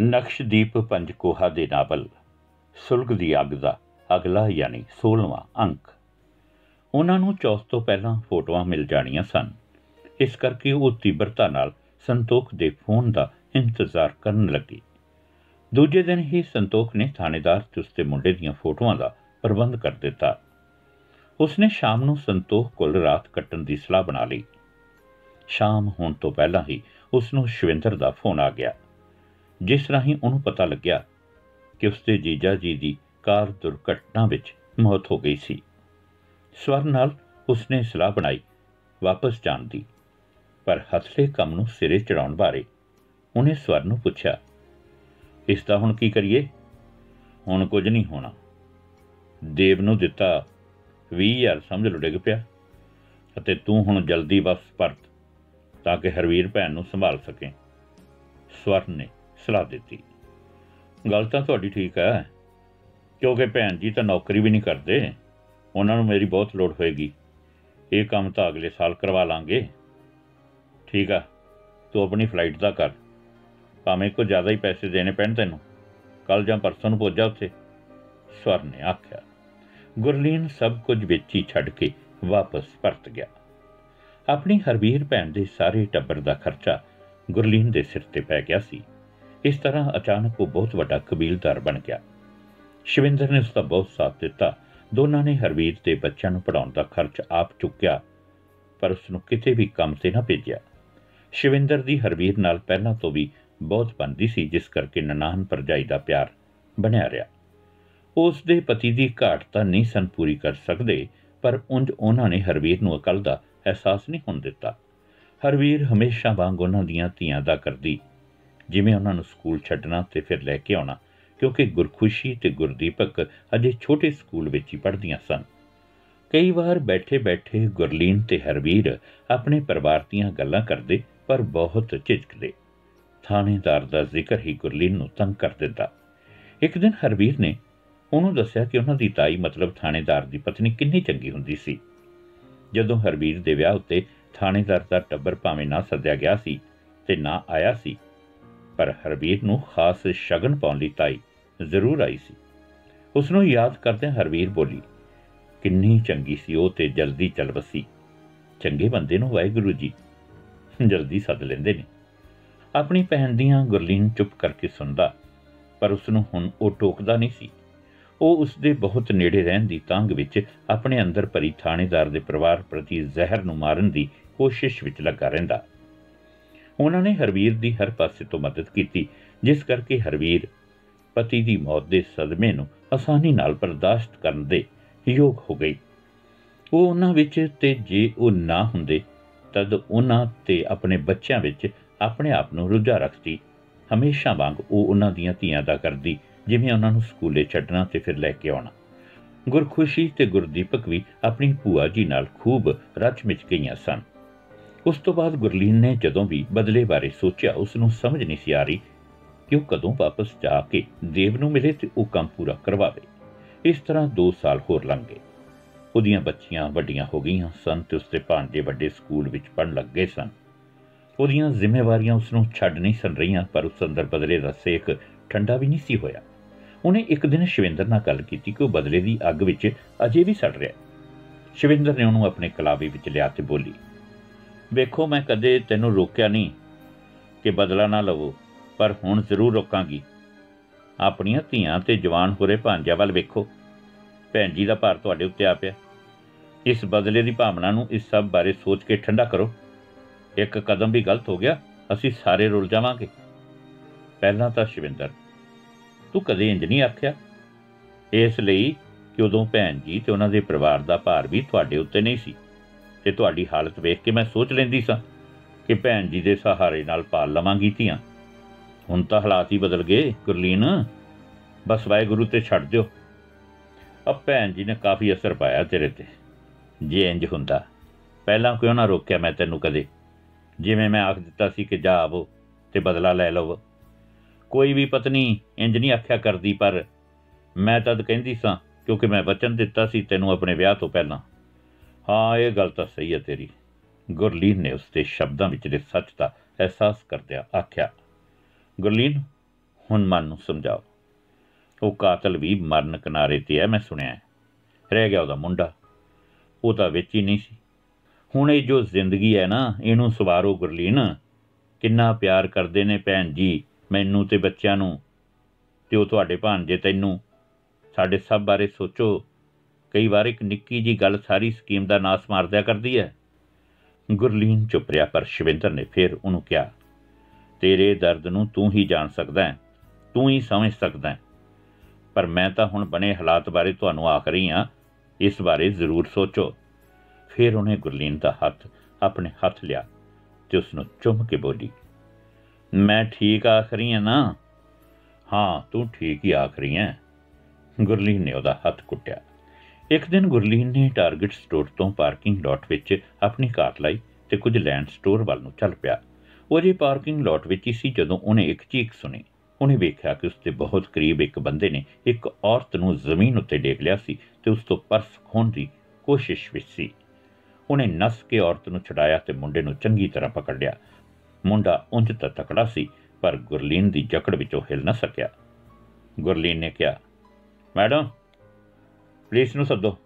ਨਕਸ਼ਦੀਪ ਪੰਜਕੋਹਾ ਦੇ ਨਾਵਲ, ਸੁਲਗ ਦੀ ਅੱਗ ਦਾ ਅਗਲਾ ਯਾਨੀ 16ਵਾਂ ਅੰਕ। ਉਹਨਾਂ ਨੂੰ ਚੌਥ ਤੋਂ ਪਹਿਲਾਂ ਫੋਟੋਆਂ ਮਿਲ ਜਾਣੀਆਂ ਸਨ। ਇਸ ਕਰਕੇ ਉਹ ਤੀਬਰਤਾ ਨਾਲ ਸੰਤੋਖ ਦੇ ਫੋਨ ਦਾ ਇੰਤਜ਼ਾਰ ਕਰਨ ਲੱਗੀ। ਦੂਜੇ ਦਿਨ ਹੀ ਸੰਤੋਖ ਨੇ ਥਾਣੇਦਾਰ ਤੇ ਉਸਦੇ ਮੁੰਡੇ ਦੀਆਂ ਫੋਟੋਆਂ ਦਾ ਪ੍ਰਬੰਧ ਕਰ ਦਿੱਤਾ। ਉਸਨੇ ਸ਼ਾਮ ਨੂੰ ਸੰਤੋਖ ਕੋਲ ਰਾਤ ਕੱਟਣ ਦੀ ਸਲਾਹ ਬਣਾ ਲਈ। ਸ਼ਾਮ ਹੋਣ ਤੋਂ ਪਹਿਲਾਂ ਹੀ ਉਸ ਨੂੰ ਸ਼ਵਿੰਦਰ ਦਾ ਫੋਨ ਆ ਗਿਆ। ਜਿਸ ਰਾਹੀਂ ਉਹਨੂੰ ਪਤਾ ਲੱਗਿਆ ਕਿ ਉਸਦੇ ਜੀਜਾ ਜੀ ਦੀ ਕਾਰ ਦੁਰਘਟਨਾ ਵਿੱਚ ਮੌਤ ਹੋ ਗਈ ਸੀ। ਸਵਰ ਨਾਲ ਉਸਨੇ ਸਲਾਹ ਬਣਾਈ ਵਾਪਸ ਜਾਣ ਦੀ। ਪਰ ਹਥਲੇ ਕੰਮ ਨੂੰ ਸਿਰੇ ਚੜਾਉਣ ਬਾਰੇ ਉਹਨੇ ਸਵਰ ਨੂੰ ਪੁੱਛਿਆ, ਇਸ ਦਾ ਹੁਣ ਕੀ ਕਰੀਏ? ਹੁਣ ਕੁਝ ਨਹੀਂ ਹੋਣਾ। ਦੇਵ ਨੂੰ ਦਿੱਤਾ 20000 ਸਮਝ ਲੋ ਡਿੱਗ ਪਿਆ ਅਤੇ ਤੂੰ ਹੁਣ ਜਲਦੀ ਵਾਪਸ ਪਰਤ ਤਾਂ ਕਿ ਹਰਵੀਰ ਭੈਣ ਨੂੰ ਸੰਭਾਲ ਸਕੇ। ਸਵਰ ਨੇ ਸਲਾਹ ਦਿੱਤੀ। ਗੱਲ ਤਾਂ ਤੁਹਾਡੀ ਠੀਕ ਹੈ, ਕਿਉਂਕਿ ਭੈਣ ਜੀ ਤਾਂ ਨੌਕਰੀ ਵੀ ਨਹੀਂ ਕਰਦੇ। ਉਹਨਾਂ ਨੂੰ ਮੇਰੀ ਬਹੁਤ ਲੋੜ ਹੋਏਗੀ। ਇਹ ਕੰਮ ਤਾਂ ਅਗਲੇ ਸਾਲ ਕਰਵਾ ਲਾਂਗੇ। ਠੀਕ ਆ, ਤੂੰ ਆਪਣੀ ਫਲਾਈਟ ਦਾ ਕਰ। ਭਾਵੇਂ ਕੋ ਜ਼ਿਆਦਾ ਹੀ ਪੈਸੇ ਦੇਣੇ ਪੈਣ ਤੈਨੂੰ। ਕੱਲ ਜਾਂ ਪਰਸੋਂ ਨੂੰ ਪਹੁੰਚ ਜਾ ਉੱਥੇ। ਸਵਰ ਨੇ ਆਖਿਆ। ਗੁਰਲੀਨ ਸਭ ਕੁਝ ਵਿੱਚ ਹੀ ਛੱਡ ਕੇ ਵਾਪਸ ਪਰਤ ਗਿਆ। ਆਪਣੀ ਹਰਵੀਰ ਭੈਣ ਦੇ ਸਾਰੇ ਟੱਬਰ ਦਾ ਖਰਚਾ ਗੁਰਲੀਨ ਦੇ ਸਿਰ ਤੇ ਪੈ ਗਿਆ ਸੀ। ਇਸ ਤਰ੍ਹਾਂ ਅਚਾਨਕ ਉਹ ਬਹੁਤ ਵੱਡਾ ਕਬੀਲਦਾਰ ਬਣ ਗਿਆ। ਸ਼ਿਵਿੰਦਰ ਨੇ ਉਸ ਦਾ ਬਹੁਤ ਸਾਥ ਦਿੱਤਾ। ਦੋਨਾਂ ਨੇ ਹਰਵੀਰ ਦੇ ਬੱਚਿਆਂ ਨੂੰ ਪੜਾਉਣ ਦਾ ਖਰਚ ਆਪ ਚੁੱਕਿਆ, ਪਰ ਉਸ ਨੂੰ ਕਿਤੇ ਵੀ ਕੰਮ ਤੇ ਨਾ ਭੇਜਿਆ। ਸ਼ਿਵਿੰਦਰ ਦੀ ਹਰਵੀਰ ਨਾਲ ਪਹਿਲਾਂ ਤੋਂ ਵੀ ਬਹੁਤ ਬੰਦੀ ਸੀ, ਜਿਸ ਕਰਕੇ ਨਨਾਹਨ ਪਰਜਾਈ ਦਾ ਪਿਆਰ ਬਣਿਆ ਰਿਹਾ। ਉਸ ਦੇ ਪਤੀ ਦੀ ਘਾਟ ਤਾਂ ਨਹੀਂ ਸਨ ਪੂਰੀ ਕਰ ਸਕਦੇ, ਪਰ ਉੰਜ ਉਹਨਾਂ ਨੇ ਹਰਵੀਰ ਨੂੰ ਅਕਲ ਦਾ ਅਹਿਸਾਸ ਨਹੀਂ ਹੋਣ ਦਿੱਤਾ। ਹਰਵੀਰ ਹਮੇਸ਼ਾ ਵਾਂਗ ਉਹਨਾਂ ਦੀਆਂ ਧੀਆਂ ਦਾ ਕਰਦੀ ਜਿਵੇਂ ਉਹਨਾਂ ਨੂੰ ਸਕੂਲ ਛੱਡਣਾ ਤੇ ਫਿਰ ਲੈ ਕੇ ਆਉਣਾ, ਕਿਉਂਕਿ ਗੁਰਖੁਸ਼ੀ ਤੇ ਗੁਰਦੀਪਕ ਅਜੇ ਛੋਟੇ ਸਕੂਲ ਵਿੱਚ ਹੀ ਪੜ੍ਹਦੀਆਂ ਸਨ। ਕਈ ਵਾਰ ਬੈਠੇ-ਬੈਠੇ ਗੁਰਲੀਨ ਤੇ ਹਰਵੀਰ ਆਪਣੇ ਪਰਿਵਾਰ ਦੀਆਂ ਗੱਲਾਂ ਕਰਦੇ, ਪਰ ਬਹੁਤ ਝਿਜਕਦੇ। ਥਾਣੇਦਾਰ ਦਾ ਜ਼ਿਕਰ ਹੀ ਗੁਰਲੀਨ ਨੂੰ ਤੰਗ ਕਰ ਦਿੰਦਾ। ਇੱਕ ਦਿਨ ਹਰਵੀਰ ਨੇ ਉਹਨੂੰ ਦੱਸਿਆ ਕਿ ਉਹਨਾਂ ਦੀ ਤਾਈ ਮਤਲਬ ਥਾਣੇਦਾਰ ਦੀ ਪਤਨੀ ਕਿੰਨੀ ਚੰਗੀ ਹੁੰਦੀ ਸੀ। ਜਦੋਂ ਹਰਵੀਰ ਦੇ ਵਿਆਹ ਉੱਤੇ ਥਾਣੇਦਾਰ ਦਾ ਟੱਬਰ ਭਾਵੇਂ ਨਾ ਸੱਦਿਆ ਗਿਆ ਸੀ ਤੇ ਨਾ ਆਇਆ ਸੀ ਪਰ ਹਰਵੀਰ ਨੂੰ ਖਾਸ ਸ਼ਗਨ ਪਾਉਣ ਲਈ ਤਾਈ ਜ਼ਰੂਰ ਆਈ ਸੀ। ਉਸ ਨੂੰ ਯਾਦ ਕਰਦੇ ਹਰਵੀਰ ਬੋਲੀ, ਕਿੰਨੀ ਚੰਗੀ ਸੀ ਉਹ ਤੇ ਜਲਦੀ ਚੱਲ ਵਸੀ। ਚੰਗੇ ਬੰਦੇ ਨੂੰ ਵਾਹਿਗੁਰੂ ਜੀ, ਜਲਦੀ ਸੱਦ ਲੈਂਦੇ ਨੇ। ਆਪਣੀ ਪਹਿਨ ਦੀਆਂ ਗੁਰਲੀਨ ਚੁੱਪ ਕਰਕੇ ਸੁਣਦਾ, ਪਰ ਉਸ ਨੂੰ ਹੁਣ ਉਹ ਟੋਕਦਾ ਨਹੀਂ ਸੀ। ਉਹ ਉਸ ਦੇ ਬਹੁਤ ਨੇੜੇ ਰਹਿਣ ਦੀ ਤੰਗ ਵਿੱਚ ਆਪਣੇ ਅੰਦਰ ਭਰੀ ਥਾਣੇਦਾਰ ਦੇ ਪਰਿਵਾਰ ਪ੍ਰਤੀ ਜ਼ਹਿਰ ਨੂੰ ਮਾਰਨ ਦੀ ਕੋਸ਼ਿਸ਼ ਵਿੱਚ ਲੱਗਾ ਰਹਿੰਦਾ। ਉਹਨਾਂ ਨੇ ਹਰਵੀਰ ਦੀ ਹਰ ਪਾਸੇ ਤੋਂ ਮਦਦ ਕੀਤੀ, ਜਿਸ ਕਰਕੇ ਹਰਵੀਰ ਪਤੀ ਦੀ ਮੌਤ ਦੇ ਸਦਮੇ ਨੂੰ ਆਸਾਨੀ ਨਾਲ ਬਰਦਾਸ਼ਤ ਕਰਨ ਦੇ ਯੋਗ ਹੋ ਗਈ। ਉਹ ਉਹਨਾਂ ਵਿੱਚ ਤੇ ਜੇ ਉਹ ਨਾ ਹੁੰਦੇ, ਤਦ ਉਹਨਾਂ ਤੇ ਆਪਣੇ ਬੱਚਿਆਂ ਵਿੱਚ ਆਪਣੇ ਆਪ ਨੂੰ ਰੁਝਾ ਰੱਖਦੀ। ਹਮੇਸ਼ਾ ਵਾਂਗ ਉਹ ਉਹਨਾਂ ਦੀਆਂ ਧੀਆਂ ਦਾ ਕਰਦੀ, ਜਿਵੇਂ ਉਹਨਾਂ ਨੂੰ ਸਕੂਲੇ ਛੱਡਣਾ ਤੇ ਫਿਰ ਲੈ ਕੇ ਆਉਣਾ। ਗੁਰਖੁਸ਼ੀ ਤੇ ਗੁਰਦੀਪਕ ਵੀ ਆਪਣੀ ਭੂਆ ਜੀ ਨਾਲ ਖੂਬ ਰਚ ਮਿਚ ਗਈਆਂ ਸਨ। ਉਸ ਤੋਂ ਬਾਅਦ ਗੁਰਲੀਨ ਨੇ ਜਦੋਂ ਵੀ ਬਦਲੇ ਬਾਰੇ ਸੋਚਿਆ, ਉਸ ਨੂੰ ਸਮਝ ਨਹੀਂ ਸੀ ਆ ਰਹੀ ਕਿ ਉਹ ਕਦੋਂ ਵਾਪਸ ਜਾ ਕੇ ਦੇਵ ਨੂੰ ਮਿਲੇ ਤੇ ਉਹ ਕੰਮ ਪੂਰਾ ਕਰਵਾਵੇ। ਇਸ ਤਰ੍ਹਾਂ 2 ਸਾਲ ਹੋਰ ਲੰਘ ਗਏ। ਉਹਦੀਆਂ ਬੱਚੀਆਂ ਵੱਡੀਆਂ ਹੋ ਗਈਆਂ ਸਨ ਤੇ ਉਸਦੇ ਭਾਂਜੇ ਵੱਡੇ ਸਕੂਲ ਵਿੱਚ ਪੜਨ ਲੱਗ ਗਏ ਸਨ। ਉਹਦੀਆਂ ਜ਼ਿੰਮੇਵਾਰੀਆਂ ਉਸ ਨੂੰ ਛੱਡ ਨਹੀਂ ਸਨ ਰਹੀਆਂ, ਪਰ ਉਸ ਅੰਦਰ ਬਦਲੇ ਦਾ ਸੇਕ ਠੰਡਾ ਵੀ ਨਹੀਂ ਸੀ ਹੋਇਆ। ਉਹਨੇ ਇੱਕ ਦਿਨ ਸ਼ਿਵਿੰਦਰ ਨਾਲ ਗੱਲ ਕੀਤੀ ਕਿ ਉਹ ਬਦਲੇ ਦੀ ਅੱਗ ਵਿੱਚ ਅਜੇ ਵੀ ਸੜ ਰਿਹਾ ਸ਼ਿਵਿੰਦਰ ਨੇ ਉਹਨੂੰ ਆਪਣੇ ਕਲਾਵੇ ਵਿੱਚ ਲਿਆ ਤੇ ਬੋਲੀ ਵੇਖੋ, ਮੈਂ ਕਦੇ ਤੈਨੂੰ ਰੋਕਿਆ ਨਹੀਂ ਕਿ ਬਦਲਾ ਨਾ ਲਵੋ, ਪਰ ਹੁਣ ਜ਼ਰੂਰ ਰੋਕਾਂਗੀ। ਆਪਣੀਆਂ ਧੀਆਂ ਤੇ ਜਵਾਨ ਹੋਰੇ ਭਾਂਜਿਆਂ ਵੱਲ ਵੇਖੋ। ਭੈਣ ਜੀ ਦਾ ਭਾਰ ਤੁਹਾਡੇ ਉੱਤੇ ਆ ਪਿਆ। ਇਸ ਬਦਲੇ ਦੀ ਭਾਵਨਾ ਨੂੰ ਇਸ ਸਭ ਬਾਰੇ ਸੋਚ ਕੇ ਠੰਡਾ ਕਰੋ। ਇੱਕ ਕਦਮ ਵੀ ਗਲਤ ਹੋ ਗਿਆ, ਅਸੀਂ ਸਾਰੇ ਰੁੱਲ ਜਾਵਾਂਗੇ। ਪਹਿਲਾਂ ਤਾਂ ਸ਼ਿਵਿੰਦਰ, ਤੂੰ ਕਦੇ ਇੰਜ ਨਹੀਂ ਆਖਿਆ? ਇਸ ਲਈ ਕਿ ਉਦੋਂ ਭੈਣ ਜੀ ਤੇ ਉਹਨਾਂ ਦੇ ਪਰਿਵਾਰ ਦਾ ਭਾਰ ਵੀ ਤੁਹਾਡੇ ਉੱਤੇ ਨਹੀਂ ਸੀ। ਤੇ ਤੁਹਾਡੀ ਹਾਲਤ ਵੇਖ ਕੇ ਮੈਂ ਸੋਚ ਲੈਂਦੀ ਸਾਂ ਕਿ ਭੈਣ ਜੀ ਦੇ ਸਹਾਰੇ ਨਾਲ ਪਾਲ ਲਵਾਂਗੀ ਧੀਆਂ। ਹੁਣ ਤਾਂ ਹਾਲਾਤ ਹੀ ਬਦਲ ਗਏ, ਗੁਰਲੀਨ। ਬਸ ਵਾਹਿਗੁਰੂ ਤੇ ਛੱਡ ਦਿਓ। ਅਬ ਭੈਣ ਜੀ ਨੇ ਕਾਫੀ ਅਸਰ ਪਾਇਆ ਤੇਰੇ ਤੇ। ਜੇ ਇੰਜ ਹੁੰਦਾ, ਪਹਿਲਾਂ ਕਿਉਂ ਨਾ ਰੋਕਿਆ ਮੈਂ ਤੈਨੂੰ ਕਦੇ? ਜਿਵੇਂ ਮੈਂ ਆਖ ਦਿੱਤਾ ਸੀ ਕਿ ਜਾ ਆਵੋ ਤੇ ਬਦਲਾ ਲੈ ਲਵੋ। ਕੋਈ ਵੀ ਪਤਨੀ ਇੰਜ ਨਹੀਂ ਆਖਿਆ ਕਰਦੀ, ਪਰ ਮੈਂ ਤਦ ਕਹਿੰਦੀ ਸਾਂ, ਕਿਉਂਕਿ ਮੈਂ ਵਚਨ ਦਿੱਤਾ ਸੀ ਤੈਨੂੰ ਆਪਣੇ ਵਿਆਹ ਤੋਂ ਪਹਿਲਾਂ। ਹਾਂ, ਇਹ ਗੱਲ ਤਾਂ ਸਹੀ ਹੈ ਤੇਰੀ। ਗੁਰਲੀਨ ਨੇ ਉਸ ਦੇ ਸ਼ਬਦਾਂ ਵਿੱਚ ਦੇ ਸੱਚ ਦਾ ਅਹਿਸਾਸ ਕਰਦਿਆਂ ਆਖਿਆ, ਗੁਰਲੀਨ, ਹੁਣ ਮਨ ਨੂੰ ਸਮਝਾਓ। ਉਹ ਕਾਤਲ ਵੀ ਮਰਨ ਕਿਨਾਰੇ ਤੇ ਹੈ, ਮੈਂ ਸੁਣਿਆ ਰਹਿ ਗਿਆ ਉਹਦਾ ਮੁੰਡਾ। ਉਹ ਤਾਂ ਵਿੱਚ ਹੀ ਨਹੀਂ ਸੀ। ਹੁਣ ਇਹ ਜੋ ਜ਼ਿੰਦਗੀ ਹੈ ਨਾ, ਇਹਨੂੰ ਸਵਾਰੋ ਗੁਰਲੀਨ। ਕਿੰਨਾ ਪਿਆਰ ਕਰਦੇ ਨੇ ਭੈਣ ਜੀ, ਮੈਨੂੰ ਤੇ ਬੱਚਿਆਂ ਨੂੰ। ਤੇ ਉਹ ਤੁਹਾਡੇ ਭਾਂਜੇ ਤੈਨੂੰ। ਸਾਡੇ ਸਭ ਬਾਰੇ ਸੋਚੋ। ਕਈ ਵਾਰ ਇੱਕ ਨਿੱਕੀ ਜੀ ਗੱਲ ਸਾਰੀ ਸਕੀਮ ਦਾ ਨਾਸ ਮਾਰ ਦਿਆ ਕਰਦੀ ਹੈ। ਗੁਰਲੀਨ ਚੁੱਪ ਰਿਹਾ, ਪਰ ਸ਼ਿਵਿੰਦਰ ਨੇ ਫਿਰ ਉਹਨੂੰ ਕਿਹਾ, ਤੇਰੇ ਦਰਦ ਨੂੰ ਤੂੰ ਹੀ ਜਾਣ ਸਕਦਾ ਹੈ, ਤੂੰ ਹੀ ਸਮਝ ਸਕਦਾ ਹੈ। ਪਰ ਮੈਂ ਤਾਂ ਹੁਣ ਬਣੇ ਹਾਲਾਤ ਬਾਰੇ ਤੁਹਾਨੂੰ ਆਖ ਰਹੀ ਹਾਂ, ਇਸ ਬਾਰੇ ਜ਼ਰੂਰ ਸੋਚੋ। ਫਿਰ ਉਹਨੇ ਗੁਰਲੀਨ ਦਾ ਹੱਥ ਆਪਣੇ ਹੱਥ ਲਿਆ ਤੇ ਉਸ ਨੂੰ ਚੁੰਮ ਕੇ ਬੋਲੀ, ਮੈਂ ਠੀਕ ਆਖ ਰਹੀ ਹਾਂ ਨਾ? ਹਾਂ, ਤੂੰ ਠੀਕ ਹੀ ਆਖ ਰਹੀ ਹੈ। ਗੁਰਲੀਨ ਨੇ ਉਹਦਾ ਹੱਥ ਕੁੱਟਿਆ। ਇੱਕ ਦਿਨ ਗੁਰਲੀਨ ਨੇ ਟਾਰਗੇਟ ਸਟੋਰ ਤੋਂ ਪਾਰਕਿੰਗ ਲਾਟ ਵਿੱਚ ਆਪਣੀ ਕਾਰ ਲਾਈ ਤੇ ਕੁਝ ਲੈਂਡ ਸਟੋਰ ਵੱਲ ਨੂੰ ਚੱਲ ਪਿਆ। ਉਹ ਜੇ ਪਾਰਕਿੰਗ ਲਾਟ ਵਿੱਚ ਹੀ ਸੀ ਜਦੋਂ ਉਹਨੇ ਇੱਕ ਚੀਕ ਸੁਣੀ। ਉਹਨੇ ਵੇਖਿਆ ਕਿ ਉਸ ਦੇ ਬਹੁਤ ਕਰੀਬ ਇੱਕ ਬੰਦੇ ਨੇ ਇੱਕ ਔਰਤ ਨੂੰ ਜ਼ਮੀਨ ਉੱਤੇ ਡੇਗ ਲਿਆ ਸੀ ਤੇ ਉਸ ਤੋਂ ਪਰਸ ਖੋਣ ਦੀ ਕੋਸ਼ਿਸ਼ ਵਿੱਚ ਸੀ। ਉਹਨੇ ਨਸ ਕੇ ਔਰਤ ਨੂੰ ਛਡਾਇਆ ਤੇ ਮੁੰਡੇ ਨੂੰ ਚੰਗੀ ਤਰ੍ਹਾਂ ਪਕੜ ਲਿਆ। ਮੁੰਡਾ ਉਂਝ ਤਾਂ ਤਕੜਾ ਸੀ, ਪਰ ਗੁਰਲੀਨ ਦੀ ਜਕੜ ਵਿੱਚੋਂ ਹਿਲ ਨਾ ਸਕਿਆ। ਗੁਰਲੀਨ ਨੇ ਕਿਹਾ, ਮੈਡਮ ਪੁਲਿਸ ਨੂੰ ਸੱਦੋ।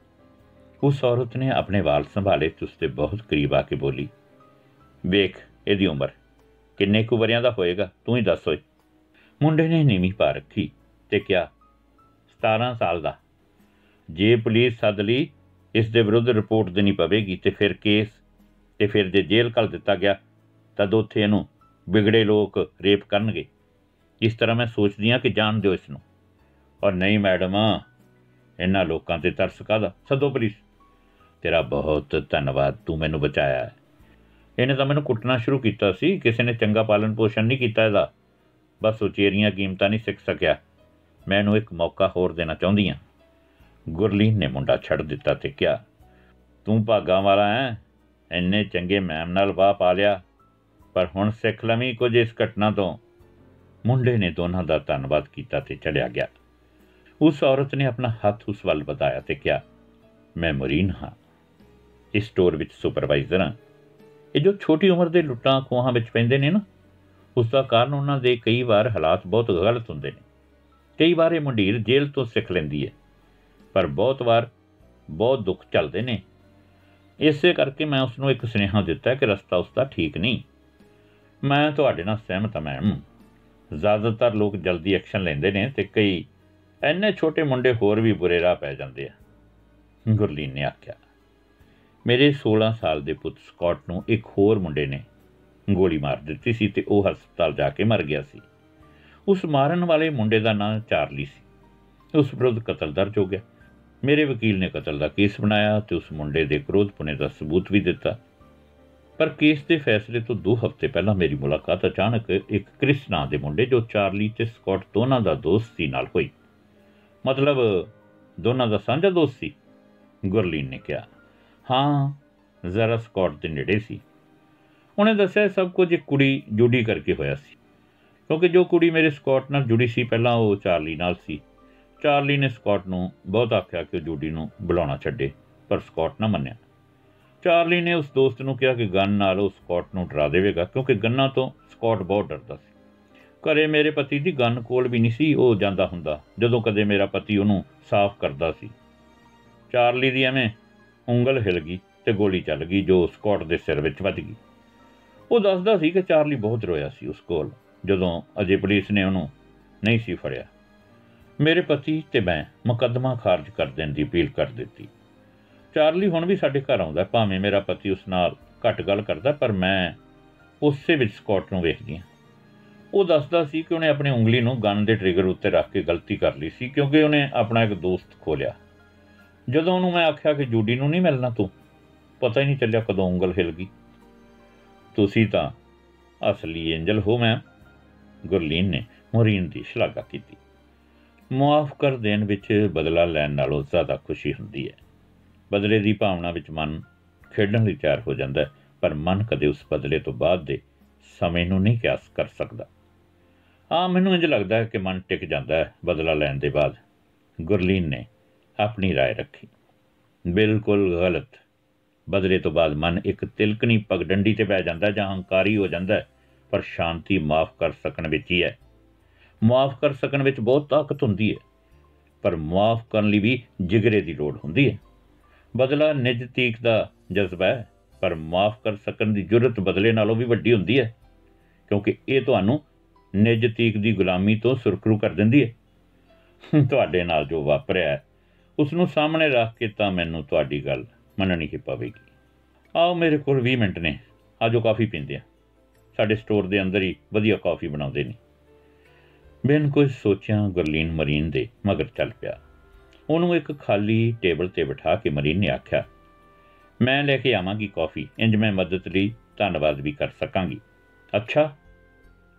ਉਸ ਔਰਤ ਨੇ ਆਪਣੇ ਵਾਲ ਸੰਭਾਲੇ ਤੇ ਉਸ ਦੇ ਬਹੁਤ ਕਰੀਬ ਆ ਕੇ ਬੋਲੀ, ਵੇਖ, ਇਹਦੀ ਉਮਰ ਕਿੰਨੇ ਕੁ ਵਰਿਆਂ ਦਾ ਹੋਏਗਾ, ਤੂੰ ਹੀ ਦੱਸ ਓਏ। ਮੁੰਡੇ ਨੇ ਨੀਵੀਂ ਪਾ ਰੱਖੀ ਤੇ ਕਿਹਾ 17 ਸਾਲ ਦਾ। ਜੇ ਪੁਲਿਸ ਸੱਦ ਲਈ, ਇਸ ਦੇ ਵਿਰੁੱਧ ਰਿਪੋਰਟ ਦੇਣੀ ਪਵੇਗੀ ਤੇ ਫਿਰ ਕੇਸ ਤੇ ਫਿਰ ਜੇ ਜੇਲ੍ਹ ਕੱਲ ਦਿੱਤਾ ਗਿਆ, ਤਦ ਉੱਥੇ ਇਹਨੂੰ ਵਿਗੜੇ ਲੋਕ ਰੇਪ ਕਰਨਗੇ। ਇਸ ਤਰ੍ਹਾਂ ਮੈਂ ਸੋਚਦੀ ਹਾਂ ਕਿ ਜਾਣ ਦਿਓ ਇਸ ਨੂੰ। ਔਰ ਨਹੀਂ, ਮੈਡਮ ਇਹਨਾਂ ਲੋਕਾਂ ਤੇ ਤਰਸ ਕਾਦਾ ਸਦੋ ਪੁਲਿਸ। ਤੇਰਾ ਬਹੁਤ ਧੰਨਵਾਦ, ਤੂੰ ਮੈਨੂੰ ਬਚਾਇਆ ਹੈ। ਇਹਨੇ ਤਾਂ ਮੈਨੂੰ ਕੁੱਟਣਾ ਸ਼ੁਰੂ ਕੀਤਾ ਸੀ, ਕਿਸੇ ਨੇ ਚੰਗਾ ਪਾਲਣ ਪੋਸ਼ਣ ਨਹੀਂ ਕੀਤਾ ਇਹਦਾ। ਬਸ ਉਚੇਰੀਆਂ ਕੀਮਤਾਂ ਨਹੀਂ ਸਿੱਖ ਸਕਿਆ। ਮੈਨੂੰ ਇੱਕ ਮੌਕਾ ਹੋਰ ਦੇਣਾ ਚਾਹੁੰਦੀ ਹਾਂ। ਗੁਰਲੀਨ ਨੇ ਮੁੰਡਾ ਛੱਡ ਦਿੱਤਾ ਤੇ ਕਿਹਾ, ਤੂੰ ਭਾਗਾ ਵਾਲਾ ਹੈ। ਇੰਨੇ ਚੰਗੇ ਮੈਮ ਨਾਲ ਵਾਹ ਪਾ ਲਿਆ। ਪਰ ਹੁਣ ਸਿੱਖ ਲਵੀਂ ਕੁਝ ਇਸ ਘਟਨਾ ਤੋਂ। ਮੁੰਡੇ ਨੇ ਦੋਨਾਂ ਦਾ ਧੰਨਵਾਦ ਕੀਤਾ ਤੇ ਚਲਿਆ ਗਿਆ। ਉਸ ਔਰਤ ਨੇ ਆਪਣਾ ਹੱਥ ਉਸ ਵੱਲ ਵਧਾਇਆ ਤੇ ਕਿਹਾ, ਮੈਂ ਮਰੀਨ ਹਾਂ। ਇਸ ਸਟੋਰ ਵਿੱਚ ਸੁਪਰਵਾਈਜ਼ਰ ਹਾਂ। ਇਹ ਜੋ ਛੋਟੀ ਉਮਰ ਦੇ ਲੁੱਟਾਂ ਖੋਹਾਂ ਵਿੱਚ ਪੈਂਦੇ ਨੇ ਨਾ, ਉਸ ਦਾ ਕਾਰਨ ਉਹਨਾਂ ਦੇ ਕਈ ਵਾਰ ਹਾਲਾਤ ਬਹੁਤ ਗਲਤ ਹੁੰਦੇ ਨੇ। ਕਈ ਵਾਰ ਇਹ ਮੁੰਡੀਰ ਜੇਲ੍ਹ ਤੋਂ ਸਿੱਖ ਲੈਂਦੀ ਹੈ, ਪਰ ਬਹੁਤ ਵਾਰ ਬਹੁਤ ਦੁੱਖ ਚੱਲਦੇ ਨੇ। ਇਸੇ ਕਰਕੇ ਮੈਂ ਉਸ ਨੂੰ ਇੱਕ ਸੁਨੇਹਾ ਦਿੱਤਾ ਕਿ ਰਸਤਾ ਉਸ ਦਾ ਠੀਕ ਨਹੀਂ। ਮੈਂ ਤੁਹਾਡੇ ਨਾਲ ਸਹਿਮਤ ਹਾਂ, ਮੈਮ। ਜ਼ਿਆਦਾਤਰ ਲੋਕ ਜਲਦੀ ਐਕਸ਼ਨ ਲੈਂਦੇ ਨੇ ਤੇ ਕਈ ਐਨੇ ਛੋਟੇ ਮੁੰਡੇ ਹੋਰ ਵੀ ਬੁਰੇ ਰਾਹ ਪੈ ਜਾਂਦੇ ਆ। ਗੁਰਲੀਨ ਨੇ ਆਖਿਆ, ਮੇਰੇ 16 ਸਾਲ ਦੇ ਪੁੱਤ ਸਕਾਟ ਨੂੰ ਇੱਕ ਹੋਰ ਮੁੰਡੇ ਨੇ ਗੋਲੀ ਮਾਰ ਦਿੱਤੀ ਸੀ ਤੇ ਉਹ ਹਸਪਤਾਲ ਜਾ ਕੇ ਮਰ ਗਿਆ ਸੀ। ਉਸ ਮਾਰਨ ਵਾਲੇ ਮੁੰਡੇ ਦਾ ਨਾਮ ਚਾਰਲੀ ਸੀ। ਉਸ ਵਿਰੁੱਧ ਕਤਲ ਦਰਜ ਹੋ ਗਿਆ। ਮੇਰੇ ਵਕੀਲ ਨੇ ਕਤਲ ਦਾ ਕੇਸ ਬਣਾਇਆ ਤੇ ਉਸ ਮੁੰਡੇ ਦੇ ਕਰੋਧ ਪੁਨੇ ਦਾ ਸਬੂਤ ਵੀ ਦਿੱਤਾ। ਪਰ ਕੇਸ ਦੇ ਫੈਸਲੇ ਤੋਂ 2 ਹਫ਼ਤੇ ਪਹਿਲਾਂ ਮੇਰੀ ਮੁਲਾਕਾਤ ਅਚਾਨਕ ਇੱਕ ਕ੍ਰਿਸ ਨਾਂ ਦੇ ਮੁੰਡੇ ਜੋ ਚਾਰਲੀ ਤੇ ਸਕਾਟ ਦੋਨਾਂ ਦਾ ਦੋਸਤ ਸੀ ਨਾਲ ਹੋਈ। ਮਤਲਬ ਦੋਨਾਂ ਦਾ ਸਾਂਝਾ ਦੋਸਤ ਸੀ, ਗੁਰਲੀਨ ਨੇ ਕਿਹਾ। ਹਾਂ, ਜ਼ਰਾ ਸਕਾਟ ਦੇ ਨੇੜੇ ਸੀ। ਉਹਨੇ ਦੱਸਿਆ ਸਭ ਕੁਝ ਇੱਕ ਕੁੜੀ ਜੁੜੀ ਕਰਕੇ ਹੋਇਆ ਸੀ। ਕਿਉਂਕਿ ਜੋ ਕੁੜੀ ਮੇਰੇ ਸਕਾਟ ਨਾਲ ਜੁੜੀ ਸੀ, ਪਹਿਲਾਂ ਉਹ ਚਾਰਲੀ ਨਾਲ ਸੀ। ਚਾਰਲੀ ਨੇ ਸਕਾਟ ਨੂੰ ਬਹੁਤ ਆਖਿਆ ਕਿ ਉਹ ਜੂਡੀ ਨੂੰ ਬੁਲਾਉਣਾ ਛੱਡੇ, ਪਰ ਸਕਾਟ ਨਾ ਮੰਨਿਆ। ਚਾਰਲੀ ਨੇ ਉਸ ਦੋਸਤ ਨੂੰ ਕਿਹਾ ਕਿ ਗਨ ਨਾਲ ਉਹ ਸਕਾਟ ਨੂੰ ਡਰਾ ਦੇਵੇਗਾ, ਕਿਉਂਕਿ ਗੰਨਾਂ ਤੋਂ ਸਕਾਟ ਬਹੁਤ ਡਰਦਾ ਸੀ। ਘਰੇ ਮੇਰੇ ਪਤੀ ਦੀ ਗਨ ਕੋਲ ਵੀ ਨਹੀਂ ਸੀ, ਉਹ ਜਾਂਦਾ ਹੁੰਦਾ, ਜਦੋਂ ਕਦੇ ਮੇਰਾ ਪਤੀ ਉਹਨੂੰ ਸਾਫ਼ ਕਰਦਾ ਸੀ। ਚਾਰਲੀ ਦੀ ਐਵੇਂ ਉਂਗਲ ਹਿਲ ਗਈ ਤੇ ਗੋਲੀ ਚੱਲ ਗਈ, ਜੋ ਸਕਾਟ ਦੇ ਸਿਰ ਵਿੱਚ ਵੱਜ ਗਈ। ਉਹ ਦੱਸਦਾ ਸੀ ਕਿ ਚਾਰਲੀ ਬਹੁਤ ਰੋਇਆ ਸੀ ਉਸ ਕੋਲ, ਜਦੋਂ ਅਜੇ ਪੁਲਿਸ ਨੇ ਉਹਨੂੰ ਨਹੀਂ ਸੀ ਫੜਿਆ। ਮੇਰੇ ਪਤੀ ਤੇ ਮੈਂ ਮੁਕੱਦਮਾ ਖਾਰਜ ਕਰ ਦੇਣ ਦੀ ਅਪੀਲ ਕਰ ਦਿੱਤੀ। ਚਾਰਲੀ ਹੁਣ ਵੀ ਸਾਡੇ ਘਰ ਆਉਂਦਾ, ਭਾਵੇਂ ਮੇਰਾ ਪਤੀ ਉਸ ਨਾਲ ਘੱਟ ਗੱਲ ਕਰਦਾ, ਪਰ ਮੈਂ ਉਸੇ ਵਿੱਚ ਸਕਾਟ ਨੂੰ ਵੇਖਦੀ ਹਾਂ। ਉਹ ਦੱਸਦਾ ਸੀ ਕਿ ਉਹਨੇ ਆਪਣੀ ਉਂਗਲੀ ਨੂੰ ਗਨ ਦੇ ਟ੍ਰਿਗਰ ਉੱਤੇ ਰੱਖ ਕੇ ਗਲਤੀ ਕਰ ਲਈ ਸੀ, ਕਿਉਂਕਿ ਉਹਨੇ ਆਪਣਾ ਇੱਕ ਦੋਸਤ ਖੋਲਿਆ। ਜਦੋਂ ਉਹਨੂੰ ਮੈਂ ਆਖਿਆ ਕਿ ਜੂਡੀ ਨੂੰ ਨਹੀਂ ਮਿਲਣਾ ਤੂੰ, ਪਤਾ ਹੀ ਨਹੀਂ ਚੱਲਿਆ ਕਦੋਂ ਉਂਗਲ ਹਿਲ ਗਈ। ਤੁਸੀਂ ਤਾਂ ਅਸਲੀ ਐਂਜਲ ਹੋ ਮੈਂ ਗੁਰਲੀਨ ਨੇ ਮੋਰੀਨ ਦੀ ਸ਼ਲਾਘਾ ਕੀਤੀ। ਮਾਫ ਕਰ ਦੇਣ ਵਿੱਚ ਬਦਲਾ ਲੈਣ ਨਾਲੋਂ ਜ਼ਿਆਦਾ ਖੁਸ਼ੀ ਹੁੰਦੀ ਹੈ। ਬਦਲੇ ਦੀ ਭਾਵਨਾ ਵਿੱਚ ਮਨ ਖੇਡਣ ਲਈ ਤਿਆਰ ਹੋ ਜਾਂਦਾ ਹੈ, ਪਰ ਮਨ ਕਦੇ ਉਸ ਬਦਲੇ ਤੋਂ ਬਾਅਦ ਦੇ ਸਮੇਂ ਨੂੰ ਨਹੀਂ ਕਿਆਸ ਕਰ ਸਕਦਾ। ਆ ਮੈਨੂੰ ਇੰਜ ਲੱਗਦਾ ਹੈ ਕਿ ਮਨ ਟਿਕ ਜਾਂਦਾ ਹੈ ਬਦਲਾ ਲੈਣ ਦੇ ਬਾਅਦ ਗੁਰਲੀਨ ਨੇ ਆਪਣੀ رائے ਰੱਖੀ ਬਿਲਕੁਲ ਗਲਤ ਬਦਲੇ ਤੋਂ ਬਾਅਦ ਮਨ ਇੱਕ ਤਿਲਕਣੀ ਪਗਡੰਡੀ ਤੇ ਬਹਿ ਜਾਂਦਾ ਜਾਂ ਹੰਕਾਰੀ ਹੋ ਜਾਂਦਾ ਪਰ ਸ਼ਾਂਤੀ ਮਾਫ ਕਰ ਸਕਣ ਵਿੱਚ ਹੀ ਹੈ ਮਾਫ ਕਰ ਸਕਣ ਵਿੱਚ ਬਹੁਤ ਤਾਕਤ ਹੁੰਦੀ ਹੈ ਪਰ ਮਾਫ ਕਰਨ ਲਈ ਵੀ ਜਿਗਰੇ ਦੀ ਲੋੜ ਹੁੰਦੀ ਹੈ ਬਦਲਾ ਨਿਜਤੀਕ ਦਾ ਜਜ਼ਬਾ ਹੈ ਪਰ ਮਾਫ ਕਰ ਸਕਣ ਦੀ ਜੁਰਤ ਬਦਲੇ ਨਾਲੋਂ ਵੀ ਵੱਡੀ ਹੁੰਦੀ ਹੈ ਕਿਉਂਕਿ ਇਹ ਤੁਹਾਨੂੰ ਨਿਜਤੀਕ ਦੀ ਗੁਲਾਮੀ ਤੋਂ ਸੁਰਖਰੂ ਕਰ ਦਿੰਦੀ ਹੈ, ਤੁਹਾਡੇ ਨਾਲ ਜੋ ਵਾਪਰਿਆ ਉਸ ਨੂੰ ਸਾਹਮਣੇ ਰੱਖ ਕੇ ਤਾਂ ਮੈਨੂੰ ਤੁਹਾਡੀ ਗੱਲ ਮੰਨਣੀ ਹੀ ਪਵੇਗੀ। ਆਓ ਮੇਰੇ ਕੋਲ 20 ਮਿੰਟ ਨੇ, ਆਜੋ ਕਾਫੀ ਪੀਂਦੇ ਆ ਸਾਡੇ ਸਟੋਰ ਦੇ ਅੰਦਰ ਹੀ ਵਧੀਆ ਕਾਫੀ ਬਣਾਉਂਦੇ ਨੇ। ਬਿਨ ਕੁਝ ਸੋਚਿਆ ਗੁਰਲੀਨ ਮਰੀਨ ਦੇ ਮਗਰ ਚੱਲ ਪਿਆ। ਉਹਨੂੰ ਇੱਕ ਖਾਲੀ ਟੇਬਲ ਤੇ ਬਿਠਾ ਕੇ ਮਰੀਨ ਨੇ ਆਖਿਆ, ਮੈਂ ਲੈ ਕੇ ਆਵਾਂਗੀ ਕਾਫੀ, ਇੰਜ ਮੈਂ ਮਦਦ ਲਈ ਧੰਨਵਾਦ ਵੀ ਕਰ ਸਕਾਂਗੀ। ਅੱਛਾ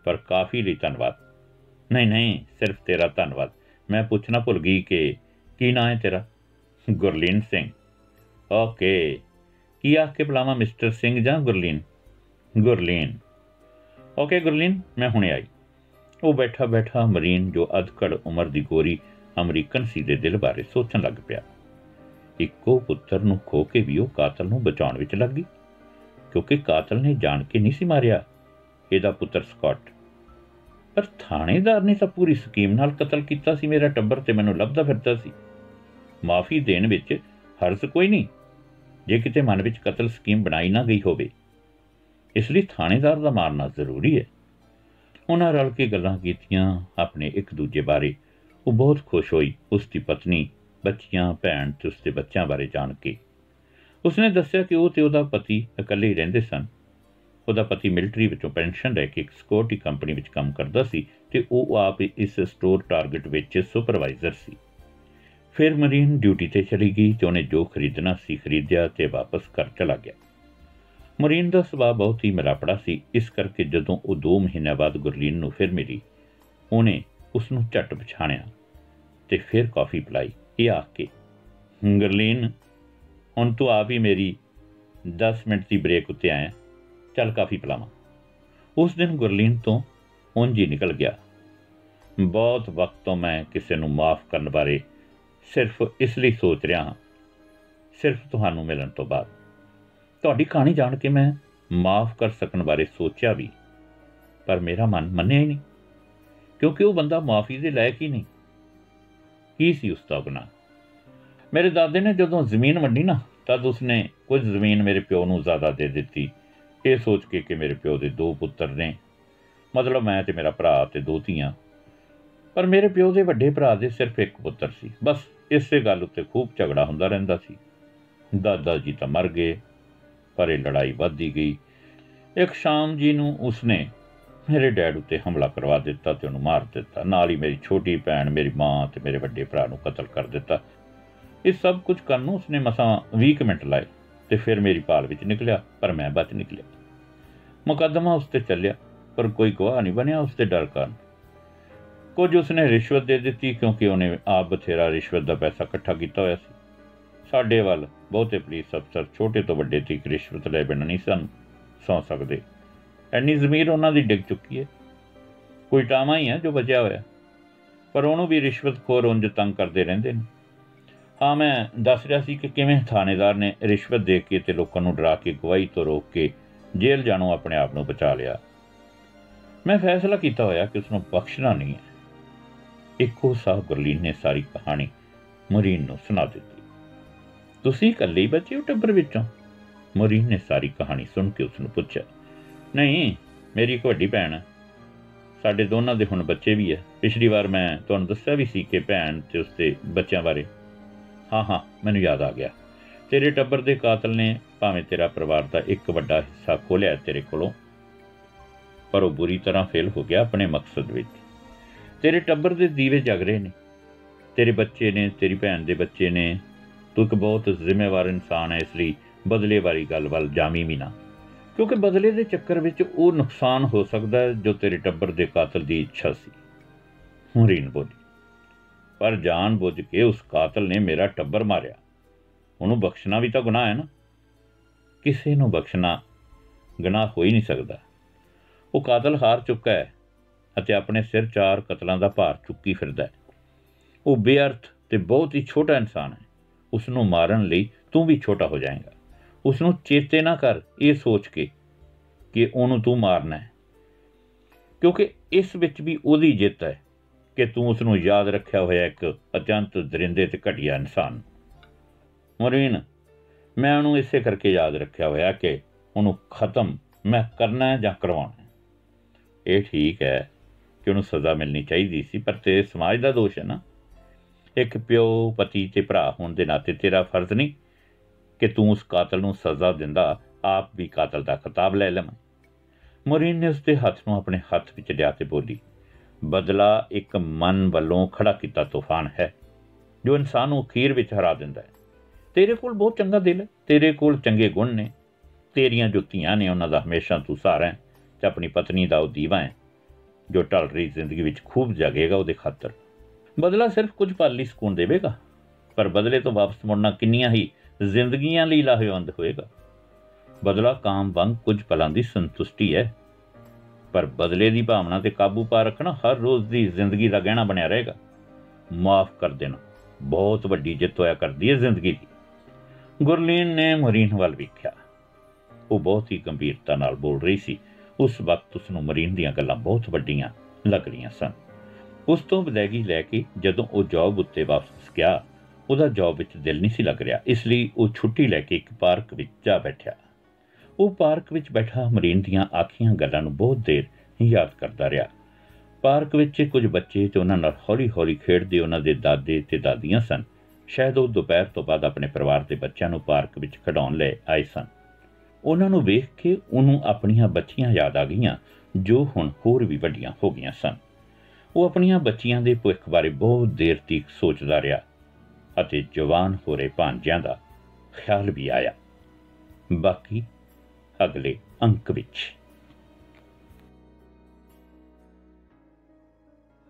ਪਰ ਕਾਫੀ ਲਈ ਧੰਨਵਾਦ। ਨਹੀਂ ਨਹੀਂ, ਸਿਰਫ ਤੇਰਾ ਧੰਨਵਾਦ। ਮੈਂ ਪੁੱਛਣਾ ਭੁੱਲ ਗਈ ਕਿ ਕੀ ਨਾਂ ਹੈ ਤੇਰਾ? ਗੁਰਲੀਨ ਸਿੰਘ। ਓਕੇ। ਕੀ ਆਖ ਕੇ ਬੁਲਾਵਾਂ ਮਿਸਟਰ ਸਿੰਘ ਜਾਂ ਗੁਰਲੀਨ? ਗੁਰਲੀਨ। ਓਕੇ ਗੁਰਲੀਨ, ਮੈਂ ਹੁਣੇ ਆਈ। ਉਹ ਬੈਠਾ ਬੈਠਾ ਮਰੀਨ ਜੋ ਅਧਕੜ ਉਮਰ ਦੀ ਗੋਰੀ ਅਮਰੀਕਨ ਸੀ ਦੇ ਦਿਲ ਬਾਰੇ ਸੋਚਣ ਲੱਗ ਪਿਆ। ਇੱਕੋ ਪੁੱਤਰ ਨੂੰ ਖੋ ਕੇ ਵੀ ਉਹ ਕਾਤਲ ਨੂੰ ਬਚਾਉਣ ਵਿੱਚ ਲੱਗ ਗਈ। ਕਿਉਂਕਿ ਕਾਤਲ ਨੇ ਜਾਣ ਕੇ ਨਹੀਂ ਸੀ ਮਾਰਿਆ। ਇਹਦਾ ਪੁੱਤਰ ਸਕਾਟ। ਪਰ ਥਾਣੇਦਾਰ ਨੇ ਤਾਂ ਪੂਰੀ ਸਕੀਮ ਨਾਲ ਕਤਲ ਕੀਤਾ ਸੀ, ਮੇਰਾ ਟੱਬਰ ਤੇ ਮੈਨੂੰ ਲੱਭਦਾ ਫਿਰਦਾ ਸੀ। ਮਾਫੀ ਦੇਣ ਵਿੱਚ ਹਰਜ਼ ਕੋਈ ਨਹੀਂ, ਜੇ ਕਿਤੇ ਮਨ ਵਿੱਚ ਕਤਲ ਸਕੀਮ ਬਣਾਈ ਨਾ ਗਈ ਹੋਵੇ। ਇਸ ਲਈ ਥਾਣੇਦਾਰ ਦਾ ਮਾਰਨਾ ਜ਼ਰੂਰੀ ਹੈ। ਉਹਨਾਂ ਰਲ ਕੇ ਗੱਲਾਂ ਕੀਤੀਆਂ, ਆਪਣੇ ਇੱਕ ਦੂਜੇ ਬਾਰੇ। ਉਹ ਬਹੁਤ ਖੁਸ਼ ਹੋਈ ਉਸ ਦੀ ਪਤਨੀ, ਬੱਚੀਆਂ, ਭੈਣ ਤੇ ਉਸਦੇ ਬੱਚਿਆਂ ਬਾਰੇ ਜਾਣ ਕੇ। ਉਸਨੇ ਦੱਸਿਆ ਕਿ ਉਹ ਤੇ ਉਹਦਾ ਪਤੀ ਇਕੱਲੇ ਹੀ ਰਹਿੰਦੇ ਸਨ। ਉਹਦਾ ਪਤੀ ਮਿਲਟਰੀ ਵਿੱਚੋਂ ਪੈਨਸ਼ਨ ਲੈ ਕੇ ਇੱਕ ਸਿਕਿਉਰਿਟੀ ਕੰਪਨੀ ਵਿੱਚ ਕੰਮ ਕਰਦਾ ਸੀ ਤੇ ਉਹ ਆਪ ਇਸ ਸਟੋਰ ਟਾਰਗੇਟ ਵਿੱਚ ਸੁਪਰਵਾਈਜ਼ਰ ਸੀ। ਫਿਰ ਮਰੀਨ ਡਿਊਟੀ ਤੇ ਚਲੀ ਗਈ ਤੇ ਉਹਨੇ ਜੋ ਖਰੀਦਣਾ ਸੀ ਖਰੀਦਿਆ ਤੇ ਵਾਪਸ ਘਰ ਚਲਾ ਗਿਆ। ਮਰੀਨ ਦਾ ਸੁਭਾਅ ਬਹੁਤ ਹੀ ਮਿਲਾਪੜਾ ਸੀ। ਇਸ ਕਰਕੇ ਜਦੋਂ ਉਹ 2 ਮਹੀਨਿਆਂ ਬਾਅਦ ਗੁਰਲੀਨ ਨੂੰ ਫਿਰ ਮਿਲੀ, ਉਹਨੇ ਉਸ ਨੂੰ ਝਟ ਪਛਾਣਿਆ ਤੇ ਫਿਰ ਕਾਫੀ ਪਲਾਈ। ਇਹ ਆ ਕੇ, ਗੁਰਲੀਨ, ਹੁਣ ਤੂੰ ਆਪ ਹੀ ਮੇਰੀ 10 ਮਿੰਟ ਦੀ ਬ੍ਰੇਕ ਉੱਤੇ ਆਇਆ। ਚੱਲ ਕਾਫੀ ਪਲਾਵਾਂ। ਉਸ ਦਿਨ ਗੁਰਲੀਨ ਤੋਂ ਉਂਝ ਹੀ ਨਿਕਲ ਗਿਆ। ਬਹੁਤ ਵਕਤ ਤੋਂ ਮੈਂ ਕਿਸੇ ਨੂੰ ਮਾਫ ਕਰਨ ਬਾਰੇ ਸਿਰਫ ਇਸ ਲਈ ਸੋਚ ਰਿਹਾ ਹਾਂ। ਸਿਰਫ ਤੁਹਾਨੂੰ ਮਿਲਣ ਤੋਂ ਬਾਅਦ। ਤੁਹਾਡੀ ਕਹਾਣੀ ਜਾਣ ਕੇ ਮੈਂ ਮਾਫ ਕਰ ਸਕਣ ਬਾਰੇ ਸੋਚਿਆ ਵੀ, ਪਰ ਮੇਰਾ ਮਨ ਮੰਨਿਆ ਹੀ ਨਹੀਂ, ਕਿਉਂਕਿ ਉਹ ਬੰਦਾ ਮਾਫੀ ਦੇ ਲਾਇਕ ਹੀ ਨਹੀਂ। ਕੀ ਸੀ ਉਸ ਦਾ ਗੁਨਾਹ? ਮੇਰੇ ਦਾਦੇ ਨੇ ਜਦੋਂ ਜ਼ਮੀਨ ਵੰਡੀ ਨਾ, ਤਦ ਉਸਨੇ ਕੁਝ ਜ਼ਮੀਨ ਮੇਰੇ ਪਿਓ ਨੂੰ ਜ਼ਿਆਦਾ ਦੇ ਦਿੱਤੀ। ਇਹ ਸੋਚ ਕੇ ਕਿ ਮੇਰੇ ਪਿਓ ਦੇ ਦੋ ਪੁੱਤਰ ਨੇ। ਮਤਲਬ ਮੈਂ ਤੇ ਮੇਰਾ ਭਰਾ ਤੇ ਦੋ ਧੀਆਂ। ਪਰ ਮੇਰੇ ਪਿਓ ਦੇ ਵੱਡੇ ਭਰਾ ਦੇ ਸਿਰਫ ਇੱਕ ਪੁੱਤਰ ਸੀ। ਬਸ ਇਸੇ ਗੱਲ ਉੱਤੇ ਖੂਬ ਝਗੜਾ ਹੁੰਦਾ ਰਹਿੰਦਾ ਸੀ। ਦਾਦਾ ਜੀ ਤਾਂ ਮਰ ਗਏ, ਪਰ ਇਹ ਲੜਾਈ ਵੱਧਦੀ ਗਈ। ਇੱਕ ਸ਼ਾਮ ਜੀ ਨੂੰ ਉਸਨੇ ਮੇਰੇ ਡੈਡ ਉੱਤੇ ਹਮਲਾ ਕਰਵਾ ਦਿੱਤਾ ਤੇ ਉਹਨੂੰ ਮਾਰ ਦਿੱਤਾ। ਨਾਲ ਹੀ ਮੇਰੀ ਛੋਟੀ ਭੈਣ, ਮੇਰੀ ਮਾਂ ਤੇ ਮੇਰੇ ਵੱਡੇ ਭਰਾ ਨੂੰ ਕਤਲ ਕਰ ਦਿੱਤਾ। ਇਹ ਸਭ ਕੁਝ ਕਰਨ ਨੂੰ ਉਸਨੇ ਮਸਾਂ 20 ਮਿੰਟ ਲਾਏ। ਤੇ ਫਿਰ ਮੇਰੀ ਪਾਲ ਵਿੱਚ ਨਿਕਲਿਆ, ਪਰ ਮੈਂ ਬਚ ਨਿਕਲਿਆ। ਮੁਕੱਦਮਾ ਉਸ ਤੇ ਚੱਲਿਆ, ਪਰ ਕੋਈ ਗਵਾਹ ਨਹੀਂ ਬਣਿਆ ਉਸ ਤੇ ਡਰ ਕਾਰਨ। ਕੁਝ ਉਸਨੇ ਰਿਸ਼ਵਤ ਦੇ ਦਿੱਤੀ ਕਿਉਂਕਿ ਉਹਨੇ ਆਪ ਬਥੇਰਾ ਰਿਸ਼ਵਤ ਦਾ ਪੈਸਾ ਇਕੱਠਾ ਕੀਤਾ ਹੋਇਆ ਸੀ। ਸਾਡੇ ਵੱਲ ਬਹੁਤੇ ਪੁਲਿਸ ਅਫਸਰ ਛੋਟੇ ਤੋਂ ਵੱਡੇ ਤੱਕ ਰਿਸ਼ਵਤ ਲੈ ਬਿਨਾਂ ਨਹੀਂ ਸਨ, ਸੌ ਸਕਦੇ। ਐਨੀ ਜ਼ਮੀਰ ਉਹਨਾਂ ਦੀ ਡਿੱਗ ਚੁੱਕੀ ਹੈ। ਕੋਈ ਟਾਮਾ ਹੀ ਹੈ ਜੋ ਬਚਿਆ ਹੋਇਆ। ਪਰ ਉਹਨੂੰ ਵੀ ਰਿਸ਼ਵਤਖੋਰ ਉਂਝ ਤੰਗ ਕਰਦੇ ਰਹਿੰਦੇ ਨੇ। ਹਾਂ ਮੈਂ ਦੱਸ ਰਿਹਾ ਸੀ ਕਿ ਕਿਵੇਂ ਥਾਣੇਦਾਰ ਨੇ ਰਿਸ਼ਵਤ ਦੇ ਕੇ ਤੇ ਲੋਕਾਂ ਨੂੰ ਡਰਾ ਕੇ, ਗਵਾਹੀ ਤੋਂ ਰੋਕ ਕੇ ਜੇਲ੍ਹ ਜਾਣੋਂ ਆਪਣੇ ਆਪ ਨੂੰ ਬਚਾ ਲਿਆ। ਮੈਂ ਫੈਸਲਾ ਕੀਤਾ ਹੋਇਆ ਕਿ ਉਸ ਨੂੰ ਬਖਸ਼ਣਾ ਨਹੀਂ ਹੈ। ਇੱਕੋ ਸਾਹ ਗੁਰਲੀਨ ਨੇ ਸਾਰੀ ਕਹਾਣੀ ਮਰੀਨ ਨੂੰ ਸੁਣਾ ਦਿੱਤੀ। ਤੁਸੀਂ ਇਕੱਲੇ ਹੀ ਬੱਚੇ ਹੋ ਟੱਬਰ ਵਿੱਚੋਂ? ਮਰੀਨ ਨੇ ਸਾਰੀ ਕਹਾਣੀ ਸੁਣ ਕੇ ਉਸ ਨੂੰ ਪੁੱਛਿਆ, ਨਹੀਂ, ਮੇਰੀ ਇੱਕ ਵੱਡੀ ਭੈਣ ਹੈ। ਸਾਡੇ ਦੋਨਾਂ ਦੇ ਹੁਣ ਬੱਚੇ ਵੀ ਹੈ। ਪਿਛਲੀ ਵਾਰ ਮੈਂ ਤੁਹਾਨੂੰ ਦੱਸਿਆ ਵੀ ਸੀ ਕਿ ਭੈਣ ਤੇ ਉਸਦੇ ਬੱਚਿਆਂ ਬਾਰੇ ਹਾਂ ਹਾਂ, ਮੈਨੂੰ ਯਾਦ ਆ ਗਿਆ। ਤੇਰੇ ਟੱਬਰ ਦੇ ਕਾਤਲ ਨੇ ਭਾਵੇਂ ਤੇਰਾ ਪਰਿਵਾਰ ਦਾ ਇੱਕ ਵੱਡਾ ਹਿੱਸਾ ਖੋਲਿਆ ਤੇਰੇ ਕੋਲੋਂ, ਪਰ ਉਹ ਬੁਰੀ ਤਰ੍ਹਾਂ ਫੇਲ ਹੋ ਗਿਆ ਆਪਣੇ ਮਕਸਦ ਵਿੱਚ। ਤੇਰੇ ਟੱਬਰ ਦੇ ਦੀਵੇ ਜਗ ਰਹੇ ਨੇ। ਤੇਰੇ ਬੱਚੇ ਨੇ, ਤੇਰੀ ਭੈਣ ਦੇ ਬੱਚੇ ਨੇ। ਤੂੰ ਇੱਕ ਬਹੁਤ ਜ਼ਿੰਮੇਵਾਰ ਇਨਸਾਨ ਹੈ, ਇਸ ਲਈ ਬਦਲੇ ਵਾਲੀ ਗੱਲ ਵੱਲ ਜਾਮੀ ਵੀ ਨਾ। ਕਿਉਂਕਿ ਬਦਲੇ ਦੇ ਚੱਕਰ ਵਿੱਚ ਉਹ ਨੁਕਸਾਨ ਹੋ ਸਕਦਾ ਹੈ ਜੋ ਤੇਰੇ ਟੱਬਰ ਦੇ ਕਾਤਲ ਦੀ ਇੱਛਾ ਸੀ। ਹੁਰੀਨ ਬੋਲੀ। ਪਰ ਜਾਣ ਬੁੱਝ ਕੇ ਉਸ ਕਾਤਲ ਨੇ ਮੇਰਾ ਟੱਬਰ ਮਾਰਿਆ। ਉਹਨੂੰ ਬਖਸ਼ਣਾ ਵੀ ਤਾਂ ਗੁਨਾਹ ਹੈ ਨਾ। ਕਿਸੇ ਨੂੰ ਬਖਸ਼ਣਾ ਗੁਨਾਹ ਹੋ ਹੀ ਨਹੀਂ ਸਕਦਾ। ਉਹ ਕਾਤਲ ਹਾਰ ਚੁੱਕਾ ਹੈ ਅਤੇ ਆਪਣੇ ਸਿਰ ਚਾਰ ਕਤਲਾਂ ਦਾ ਭਾਰ ਚੁੱਕੀ ਫਿਰਦਾ ਹੈ। ਉਹ ਬੇਅਰਥ ਤੇ ਬਹੁਤ ਹੀ ਛੋਟਾ ਇਨਸਾਨ ਹੈ। ਉਸ ਨੂੰ ਮਾਰਨ ਲਈ ਤੂੰ ਵੀ ਛੋਟਾ ਹੋ ਜਾਏਗਾ। ਉਸ ਨੂੰ ਚੇਤੇ ਨਾ ਕਰ ਇਹ ਸੋਚ ਕੇ ਕਿ ਉਹਨੂੰ ਤੂੰ ਮਾਰਨਾ ਹੈ। ਕਿਉਂਕਿ ਇਸ ਵਿੱਚ ਵੀ ਉਹਦੀ ਜਿੱਤ ਹੈ। ਕਿ ਤੂੰ ਉਸ ਨੂੰ ਯਾਦ ਰੱਖਿਆ ਹੋਇਆ ਇੱਕ ਅਜੰਤ ਦਰਿੰਦੇ ਤੇ ਘਟਿਆ ਇਨਸਾਨ। ਮਰੀਨ, ਮੈਂ ਉਹਨੂੰ ਇਸੇ ਕਰਕੇ ਯਾਦ ਰੱਖਿਆ ਹੋਇਆ ਕਿ ਉਹਨੂੰ ਖਤਮ ਮੈਂ ਕਰਨਾ ਹੈ ਜਾਂ ਕਰਵਾਉਣਾ ਇਹ ਠੀਕ ਹੈ ਕਿ ਉਹਨੂੰ ਸਜ਼ਾ ਮਿਲਣੀ ਚਾਹੀਦੀ ਸੀ, ਪਰ ਤੇ ਸਮਾਜ ਦਾ ਦੋਸ਼ ਹੈ ਨਾ। ਇੱਕ ਪਿਓ, ਪਤੀ ਤੇ ਭਰਾ ਹੋਣ ਦੇ ਨਾਤੇ ਤੇਰਾ ਫਰਜ਼ ਨਹੀਂ ਕਿ ਤੂੰ ਉਸ ਕਾਤਲ ਨੂੰ ਸਜ਼ਾ ਦਿੰਦਾ, ਆਪ ਵੀ ਕਾਤਲ ਦਾ ਖਿਤਾਬ ਲੈ ਲਵੇਂ। ਮਰੀਨ ਨੇ ਉਸ ਦੇ ਹੱਥ ਨੂੰ ਆਪਣੇ ਹੱਥ ਵਿੱਚ ਲਿਆ ਤੇ ਬੋਲੀ ਬਦਲਾ ਇੱਕ ਮਨ ਵੱਲੋਂ ਖੜਾ ਕੀਤਾ ਤੂਫਾਨ ਹੈ, ਜੋ ਇਨਸਾਨ ਨੂੰ ਅਖੀਰ ਵਿੱਚ ਹਰਾ ਦਿੰਦਾ ਹੈ। ਤੇਰੇ ਕੋਲ ਬਹੁਤ ਚੰਗਾ ਦਿਲ ਹੈ, ਤੇਰੇ ਕੋਲ ਚੰਗੇ ਗੁਣ ਨੇ। ਤੇਰੀਆਂ ਜੁੱਤੀਆਂ ਨੇ, ਉਹਨਾਂ ਦਾ ਹਮੇਸ਼ਾ ਤੂੰ ਸਾਰਾ ਹੈ, ਤੇ ਆਪਣੀ ਪਤਨੀ ਦਾ ਉਹ ਦੀਵਾ ਹੈ, ਜੋ ਟਲ ਰਹੀ ਜ਼ਿੰਦਗੀ ਵਿੱਚ ਖੂਬ ਜਾਗੇਗਾ ਉਹਦੇ ਖਾਤਰ। ਬਦਲਾ ਸਿਰਫ ਕੁਝ ਪਲ ਲਈ ਸਕੂਨ ਦੇਵੇਗਾ, ਪਰ ਬਦਲੇ ਤੋਂ ਵਾਪਸ ਮੁੜਨਾ ਕਿੰਨੀਆਂ ਹੀ ਜ਼ਿੰਦਗੀਆਂ ਲਈ ਲਾਹੇਵੰਦ ਹੋਏਗਾ ਬਦਲਾ ਕਾਮ ਵਾਂਗ ਕੁਝ ਪਲਾਂ ਦੀ ਸੰਤੁਸ਼ਟੀ ਹੈ। ਪਰ ਬਦਲੇ ਦੀ ਭਾਵਨਾ ਤੇ ਕਾਬੂ ਪਾ ਰੱਖਣਾ ਹਰ ਰੋਜ਼ ਦੀ ਜ਼ਿੰਦਗੀ ਦਾ ਗਹਿਣਾ ਬਣਿਆ ਰਹੇਗਾ। ਮਾਫ ਕਰ ਦੇਣਾ, ਬਹੁਤ ਵੱਡੀ ਜਿੱਤ ਹੋਇਆ ਕਰਦੀ ਹੈ ਜ਼ਿੰਦਗੀ ਦੀ। ਗੁਰਲੀਨ ਨੇ ਮਰੀਨ ਵੱਲ ਵੇਖਿਆ। ਉਹ ਬਹੁਤ ਹੀ ਗੰਭੀਰਤਾ ਨਾਲ ਬੋਲ ਰਹੀ ਸੀ, ਉਸ ਵਕਤ ਉਸ ਨੂੰ ਮਰੀਨ ਦੀਆਂ ਗੱਲਾਂ ਬਹੁਤ ਵੱਡੀਆਂ ਲੱਗ ਰਹੀਆਂ ਸਨ। ਉਸ ਤੋਂ ਵਿਦਾਇਗੀ ਲੈ ਕੇ ਜਦੋਂ ਉਹ ਜੌਬ ਉੱਤੇ ਵਾਪਸ ਗਿਆ, ਉਹਦਾ ਜੌਬ ਵਿੱਚ ਦਿਲ ਨਹੀਂ ਸੀ ਲੱਗ ਰਿਹਾ, ਇਸ ਲਈ ਉਹ ਛੁੱਟੀ ਲੈ ਕੇ ਇੱਕ ਪਾਰਕ ਵਿੱਚ ਜਾ ਬੈਠਿਆ। ਉਹ ਪਾਰਕ ਵਿੱਚ ਬੈਠਾ ਮਰੀਨ ਦੀਆਂ ਆਖੀਆਂ ਗੱਲਾਂ ਨੂੰ ਬਹੁਤ ਦੇਰ ਯਾਦ ਕਰਦਾ ਰਿਹਾ। ਪਾਰਕ ਵਿੱਚ ਕੁਝ ਬੱਚੇ ਤੇ ਉਹਨਾਂ ਨਾਲ ਹੌਲੀ-ਹੌਲੀ ਖੇਡਦੇ ਉਹਨਾਂ ਦੇ ਦਾਦੇ ਤੇ ਦਾਦੀਆਂ ਸਨ। ਸ਼ਾਇਦ ਉਹ ਦੁਪਹਿਰ ਤੋਂ ਬਾਅਦ ਆਪਣੇ ਪਰਿਵਾਰ ਦੇ ਬੱਚਿਆਂ ਨੂੰ ਪਾਰਕ ਵਿੱਚ ਖਿਡਾਉਣ ਲਈ ਆਏ ਸਨ। ਉਹਨਾਂ ਨੂੰ ਵੇਖ ਕੇ ਉਹਨੂੰ ਆਪਣੀਆਂ ਬੱਚੀਆਂ ਯਾਦ ਆ ਗਈਆਂ, ਜੋ ਹੁਣ ਹੋਰ ਵੀ ਵੱਡੀਆਂ ਹੋ ਗਈਆਂ ਸਨ। ਉਹ ਆਪਣੀਆਂ ਬੱਚੀਆਂ ਦੇ ਭਵਿੱਖ ਬਾਰੇ ਬਹੁਤ ਦੇਰ ਤੱਕ ਸੋਚਦਾ ਰਿਹਾ ਅਤੇ ਜਵਾਨ ਹੋ ਰਹੇ ਭਾਂਜਿਆਂ ਦਾ ਖਿਆਲ ਵੀ ਆਇਆ। ਬਾਕੀ ਅਗਲੇ ਅੰਕ ਵਿੱਚ।